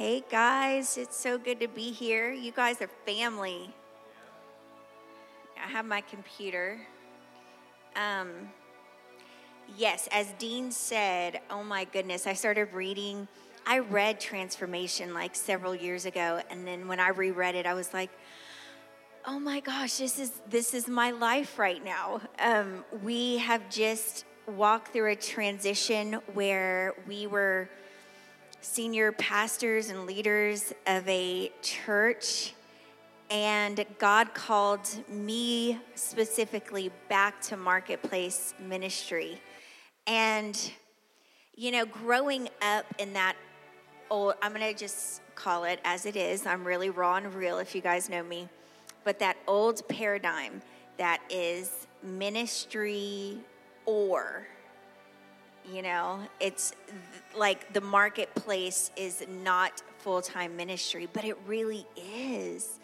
Hey guys, it's so good to be here. You guys are family. I have my computer. Um, yes, as Dean said, oh my goodness, I started reading. I read Transformation like several years ago, and then when I reread it, I was like, oh my gosh, this is this is my life right now. Um, we have just walked through a transition where we were senior pastors and leaders of a church. And God called me specifically back to marketplace ministry. And, you know, growing up in that old, I'm going to just call it as it is. I'm really raw and real if you guys know me. But that old paradigm that is ministry or you know, it's like the marketplace is not full time ministry, but it really is.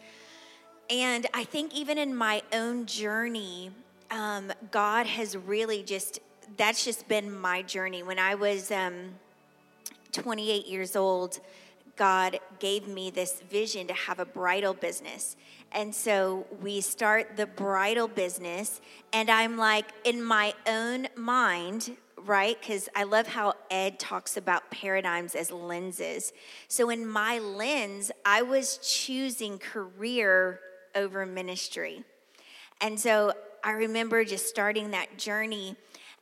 And I think even in my own journey, um, God has really just, that's just been my journey. When I was um, 28 years old, God gave me this vision to have a bridal business. And so we start the bridal business, and I'm like, in my own mind, right? Because I love how Ed talks about paradigms as lenses. So, in my lens, I was choosing career over ministry. And so I remember just starting that journey.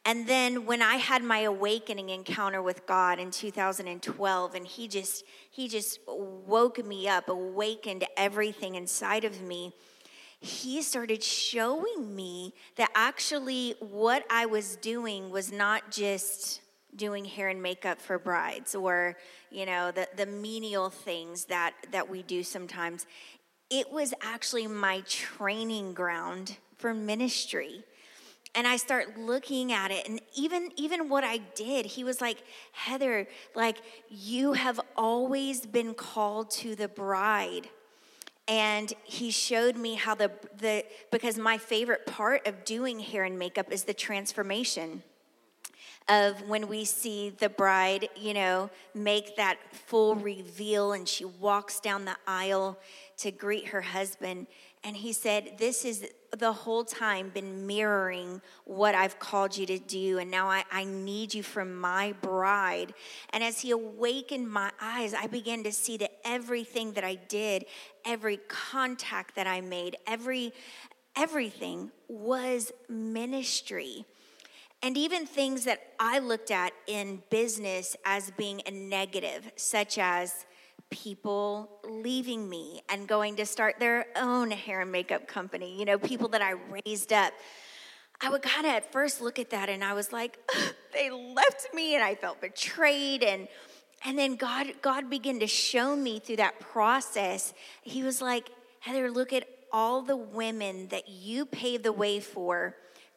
And then when I had my awakening encounter with God in 2012 and he just he just woke me up, awakened everything inside of me he started showing me that actually what I was doing was not just doing hair and makeup for brides or you know the, the menial things that that we do sometimes. It was actually my training ground for ministry. And i start looking at it and even even what i did he was like heather like you have always been called to the bride and he showed me how the the because my favorite part of doing hair and makeup is the transformation of when we see the bride, you know, make that full reveal and she walks down the aisle to greet her husband. And he said, This is the whole time been mirroring what I've called you to do. And now I, I need you for my bride. And as he awakened my eyes, I began to see that everything that I did, every contact that I made, every everything was ministry. And even things that I looked at in business as being a negative, such as people leaving me and going to start their own hair and makeup company, you know, people that I raised up. I would kind of at first look at that and I was like, they left me and I felt betrayed and and then God God began to show me through that process. He was like, Heather, look at all the women that you paved the way for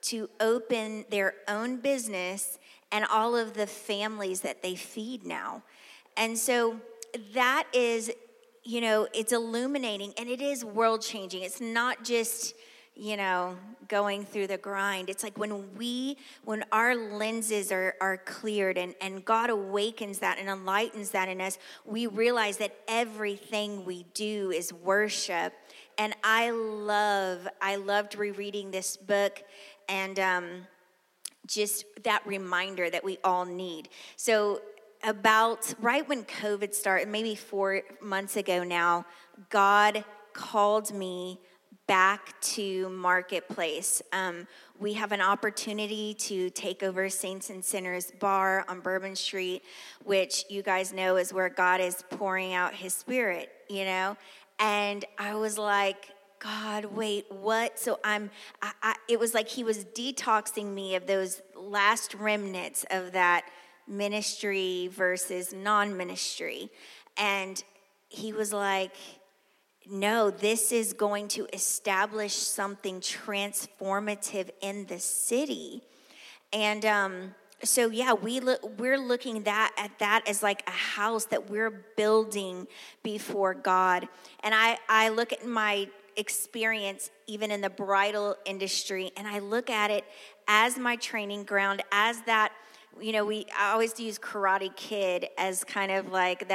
to open their own business and all of the families that they feed now. And so that is, you know, it's illuminating and it is world changing. It's not just, you know, going through the grind. It's like when we, when our lenses are, are cleared and, and God awakens that and enlightens that in us, we realize that everything we do is worship. And I love, I loved rereading this book and um, just that reminder that we all need. So, about right when COVID started, maybe four months ago now, God called me back to Marketplace. Um, we have an opportunity to take over Saints and Sinners Bar on Bourbon Street, which you guys know is where God is pouring out his spirit, you know? And I was like, God, wait, what? So I'm, I, I, it was like he was detoxing me of those last remnants of that ministry versus non ministry. And he was like, no, this is going to establish something transformative in the city. And, um, so yeah we look we're looking that at that as like a house that we're building before god and i i look at my experience even in the bridal industry and I look at it as my training ground as that you know we I always use karate kid as kind of like that